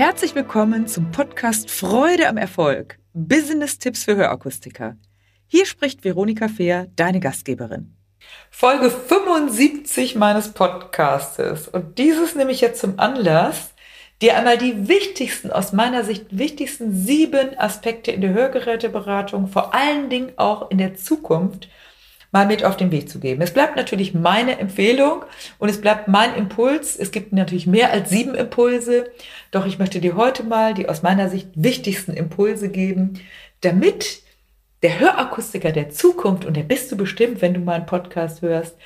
Herzlich willkommen zum Podcast Freude am Erfolg. Business-Tipps für Hörakustiker. Hier spricht Veronika Fehr, deine Gastgeberin. Folge 75 meines Podcastes. Und dieses nehme ich jetzt zum Anlass, dir einmal die wichtigsten, aus meiner Sicht wichtigsten sieben Aspekte in der Hörgeräteberatung, vor allen Dingen auch in der Zukunft, mal mit auf den Weg zu geben. Es bleibt natürlich meine Empfehlung und es bleibt mein Impuls. Es gibt natürlich mehr als sieben Impulse, doch ich möchte dir heute mal die aus meiner Sicht wichtigsten Impulse geben, damit der Hörakustiker der Zukunft, und der bist du bestimmt, wenn du meinen Podcast hörst,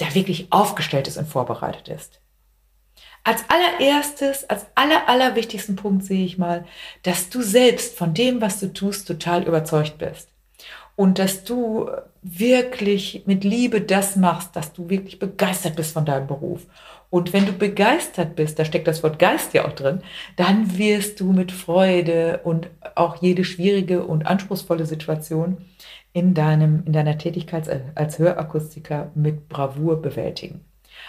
der wirklich aufgestellt ist und vorbereitet ist. Als allererstes, als aller, allerwichtigsten Punkt sehe ich mal, dass du selbst von dem, was du tust, total überzeugt bist und dass du wirklich mit Liebe das machst, dass du wirklich begeistert bist von deinem Beruf. Und wenn du begeistert bist, da steckt das Wort Geist ja auch drin, dann wirst du mit Freude und auch jede schwierige und anspruchsvolle Situation in, deinem, in deiner Tätigkeit als Hörakustiker mit Bravour bewältigen.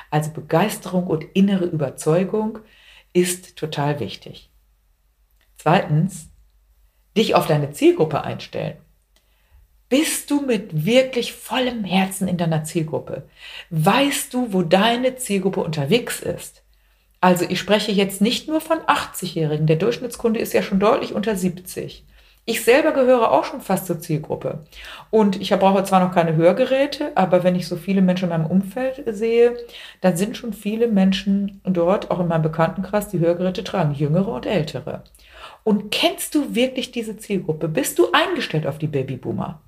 Also Begeisterung und innere Überzeugung ist total wichtig. Zweitens, dich auf deine Zielgruppe einstellen. Bist du mit wirklich vollem Herzen in deiner Zielgruppe? Weißt du, wo deine Zielgruppe unterwegs ist? Also ich spreche jetzt nicht nur von 80-Jährigen. Der Durchschnittskunde ist ja schon deutlich unter 70. Ich selber gehöre auch schon fast zur Zielgruppe. Und ich brauche zwar noch keine Hörgeräte, aber wenn ich so viele Menschen in meinem Umfeld sehe, dann sind schon viele Menschen dort, auch in meinem Bekanntenkreis, die Hörgeräte tragen, jüngere und ältere. Und kennst du wirklich diese Zielgruppe? Bist du eingestellt auf die Babyboomer?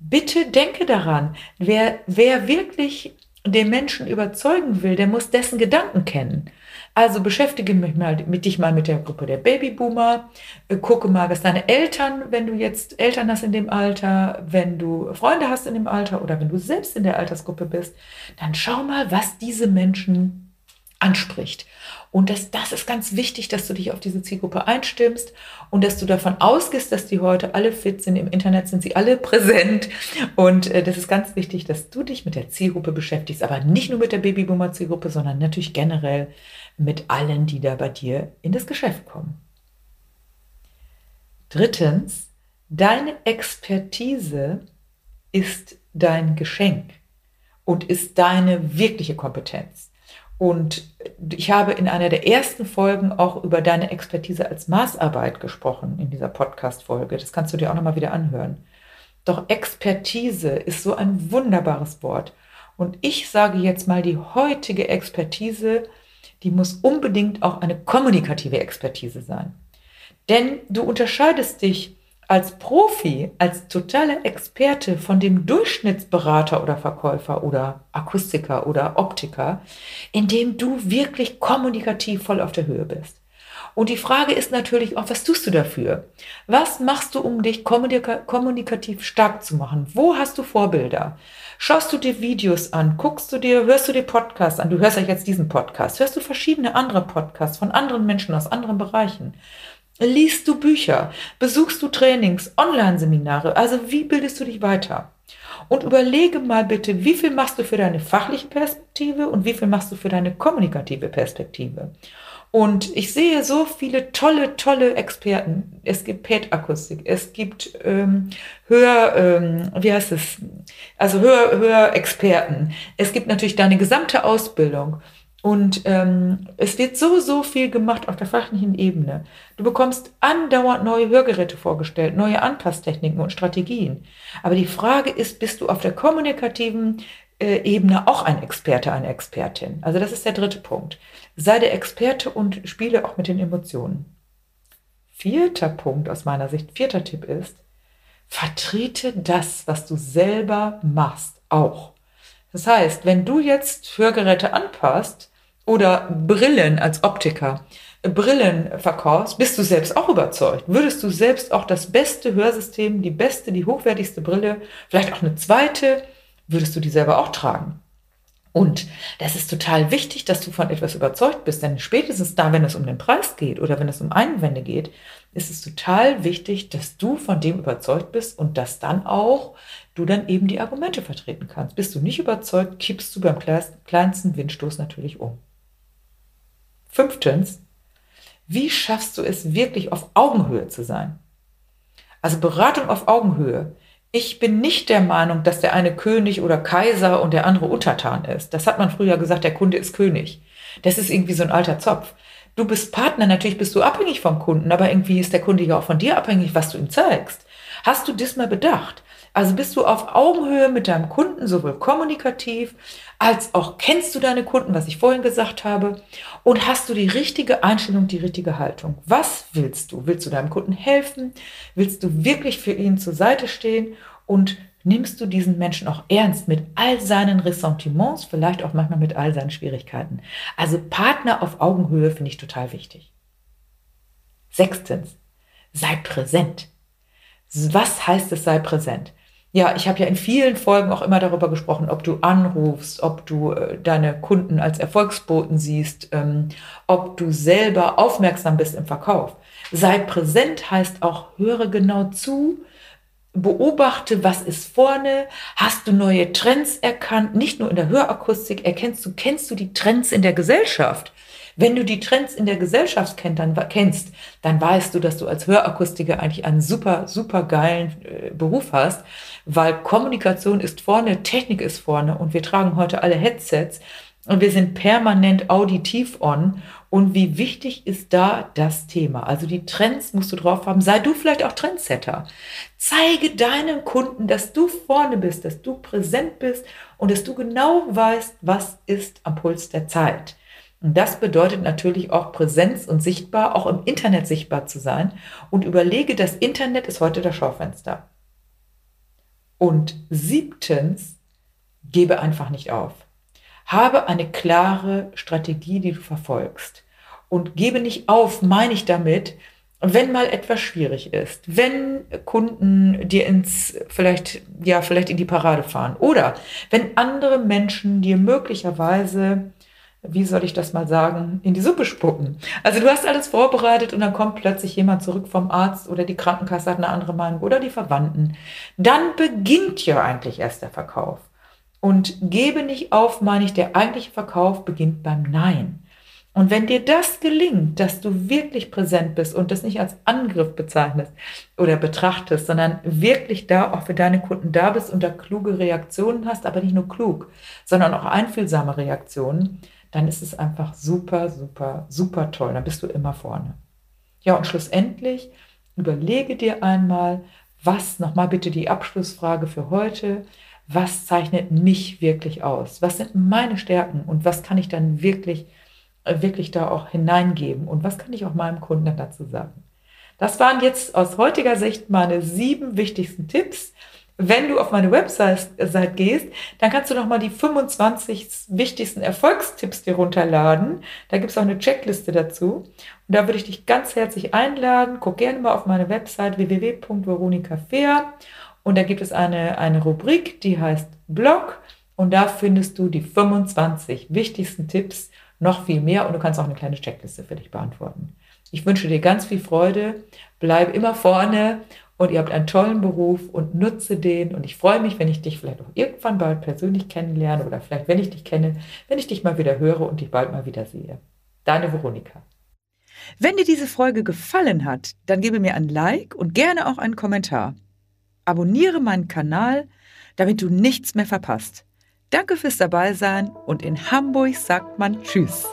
Bitte denke daran, wer, wer wirklich den Menschen überzeugen will, der muss dessen Gedanken kennen. Also beschäftige mich mal mit dich mal mit der Gruppe der Babyboomer, äh, gucke mal, was deine Eltern, wenn du jetzt Eltern hast in dem Alter, wenn du Freunde hast in dem Alter oder wenn du selbst in der Altersgruppe bist, dann schau mal, was diese Menschen anspricht. Und das, das ist ganz wichtig, dass du dich auf diese Zielgruppe einstimmst und dass du davon ausgehst, dass die heute alle fit sind. Im Internet sind sie alle präsent. Und äh, das ist ganz wichtig, dass du dich mit der Zielgruppe beschäftigst, aber nicht nur mit der Babyboomer-Zielgruppe, sondern natürlich generell mit allen, die da bei dir in das Geschäft kommen. Drittens, deine Expertise ist dein Geschenk und ist deine wirkliche Kompetenz. Und ich habe in einer der ersten Folgen auch über deine Expertise als Maßarbeit gesprochen in dieser Podcast-Folge. Das kannst du dir auch nochmal wieder anhören. Doch Expertise ist so ein wunderbares Wort. Und ich sage jetzt mal, die heutige Expertise, die muss unbedingt auch eine kommunikative Expertise sein. Denn du unterscheidest dich als Profi, als totaler Experte von dem Durchschnittsberater oder Verkäufer oder Akustiker oder Optiker, indem du wirklich kommunikativ voll auf der Höhe bist. Und die Frage ist natürlich auch, was tust du dafür? Was machst du, um dich kommunika kommunikativ stark zu machen? Wo hast du Vorbilder? Schaust du dir Videos an? Guckst du dir, hörst du dir Podcasts an? Du hörst ja jetzt diesen Podcast. Hörst du verschiedene andere Podcasts von anderen Menschen aus anderen Bereichen? Liest du Bücher? Besuchst du Trainings, Online-Seminare? Also wie bildest du dich weiter? Und überlege mal bitte, wie viel machst du für deine fachliche Perspektive und wie viel machst du für deine kommunikative Perspektive? Und ich sehe so viele tolle, tolle Experten. Es gibt PET-Akustik, es gibt ähm, Hör, ähm, wie heißt es? Also Hör, Hörexperten. Es gibt natürlich deine gesamte Ausbildung. Und ähm, es wird so, so viel gemacht auf der fachlichen Ebene. Du bekommst andauernd neue Hörgeräte vorgestellt, neue Anpasstechniken und Strategien. Aber die Frage ist, bist du auf der kommunikativen äh, Ebene auch ein Experte, eine Expertin? Also das ist der dritte Punkt. Sei der Experte und spiele auch mit den Emotionen. Vierter Punkt aus meiner Sicht, vierter Tipp ist, vertrete das, was du selber machst, auch. Das heißt, wenn du jetzt Hörgeräte anpasst, oder Brillen als Optiker Brillen verkaufst, bist du selbst auch überzeugt. Würdest du selbst auch das beste Hörsystem, die beste, die hochwertigste Brille, vielleicht auch eine zweite, würdest du die selber auch tragen? Und das ist total wichtig, dass du von etwas überzeugt bist, denn spätestens da, wenn es um den Preis geht oder wenn es um Einwände geht, ist es total wichtig, dass du von dem überzeugt bist und dass dann auch du dann eben die Argumente vertreten kannst. Bist du nicht überzeugt, kippst du beim kleinsten Windstoß natürlich um. Fünftens, Wie schaffst du es wirklich auf Augenhöhe zu sein? Also Beratung auf Augenhöhe. Ich bin nicht der Meinung, dass der eine König oder Kaiser und der andere Untertan ist. Das hat man früher gesagt, der Kunde ist König. Das ist irgendwie so ein alter Zopf. Du bist Partner, natürlich bist du abhängig vom Kunden, aber irgendwie ist der Kunde ja auch von dir abhängig, was du ihm zeigst. Hast du das mal bedacht? Also bist du auf Augenhöhe mit deinem Kunden, sowohl kommunikativ als auch kennst du deine Kunden, was ich vorhin gesagt habe, und hast du die richtige Einstellung, die richtige Haltung. Was willst du? Willst du deinem Kunden helfen? Willst du wirklich für ihn zur Seite stehen? Und nimmst du diesen Menschen auch ernst mit all seinen Ressentiments, vielleicht auch manchmal mit all seinen Schwierigkeiten? Also Partner auf Augenhöhe finde ich total wichtig. Sechstens, sei präsent. Was heißt es, sei präsent? Ja, ich habe ja in vielen Folgen auch immer darüber gesprochen, ob du anrufst, ob du äh, deine Kunden als Erfolgsboten siehst, ähm, ob du selber aufmerksam bist im Verkauf. Sei präsent heißt auch, höre genau zu, beobachte, was ist vorne, hast du neue Trends erkannt, nicht nur in der Hörakustik, erkennst du, kennst du die Trends in der Gesellschaft? Wenn du die Trends in der Gesellschaft kennt, dann, kennst, dann weißt du, dass du als Hörakustiker eigentlich einen super, super geilen äh, Beruf hast, weil Kommunikation ist vorne, Technik ist vorne und wir tragen heute alle Headsets und wir sind permanent auditiv on. Und wie wichtig ist da das Thema? Also die Trends musst du drauf haben. Sei du vielleicht auch Trendsetter. Zeige deinen Kunden, dass du vorne bist, dass du präsent bist und dass du genau weißt, was ist am Puls der Zeit. Und das bedeutet natürlich auch Präsenz und sichtbar, auch im Internet sichtbar zu sein. Und überlege, das Internet ist heute das Schaufenster. Und siebtens, gebe einfach nicht auf. Habe eine klare Strategie, die du verfolgst. Und gebe nicht auf, meine ich damit, wenn mal etwas schwierig ist, wenn Kunden dir ins, vielleicht, ja, vielleicht in die Parade fahren oder wenn andere Menschen dir möglicherweise wie soll ich das mal sagen, in die Suppe spucken. Also du hast alles vorbereitet und dann kommt plötzlich jemand zurück vom Arzt oder die Krankenkasse hat eine andere Meinung oder die Verwandten. Dann beginnt ja eigentlich erst der Verkauf. Und gebe nicht auf, meine ich, der eigentliche Verkauf beginnt beim Nein. Und wenn dir das gelingt, dass du wirklich präsent bist und das nicht als Angriff bezeichnest oder betrachtest, sondern wirklich da auch für deine Kunden da bist und da kluge Reaktionen hast, aber nicht nur klug, sondern auch einfühlsame Reaktionen, dann ist es einfach super, super, super toll. Dann bist du immer vorne. Ja, und schlussendlich überlege dir einmal, was, nochmal bitte die Abschlussfrage für heute, was zeichnet mich wirklich aus? Was sind meine Stärken und was kann ich dann wirklich, äh, wirklich da auch hineingeben und was kann ich auch meinem Kunden dazu sagen? Das waren jetzt aus heutiger Sicht meine sieben wichtigsten Tipps wenn du auf meine Website gehst, dann kannst du noch mal die 25 wichtigsten Erfolgstipps dir runterladen. Da gibt es auch eine Checkliste dazu. Und da würde ich dich ganz herzlich einladen. Guck gerne mal auf meine Website www.veronika.fair und da gibt es eine, eine Rubrik, die heißt Blog und da findest du die 25 wichtigsten Tipps, noch viel mehr und du kannst auch eine kleine Checkliste für dich beantworten. Ich wünsche dir ganz viel Freude, bleib immer vorne und ihr habt einen tollen Beruf und nutze den. Und ich freue mich, wenn ich dich vielleicht auch irgendwann bald persönlich kennenlerne oder vielleicht, wenn ich dich kenne, wenn ich dich mal wieder höre und dich bald mal wieder sehe. Deine Veronika. Wenn dir diese Folge gefallen hat, dann gebe mir ein Like und gerne auch einen Kommentar. Abonniere meinen Kanal, damit du nichts mehr verpasst. Danke fürs Dabeisein und in Hamburg sagt man Tschüss.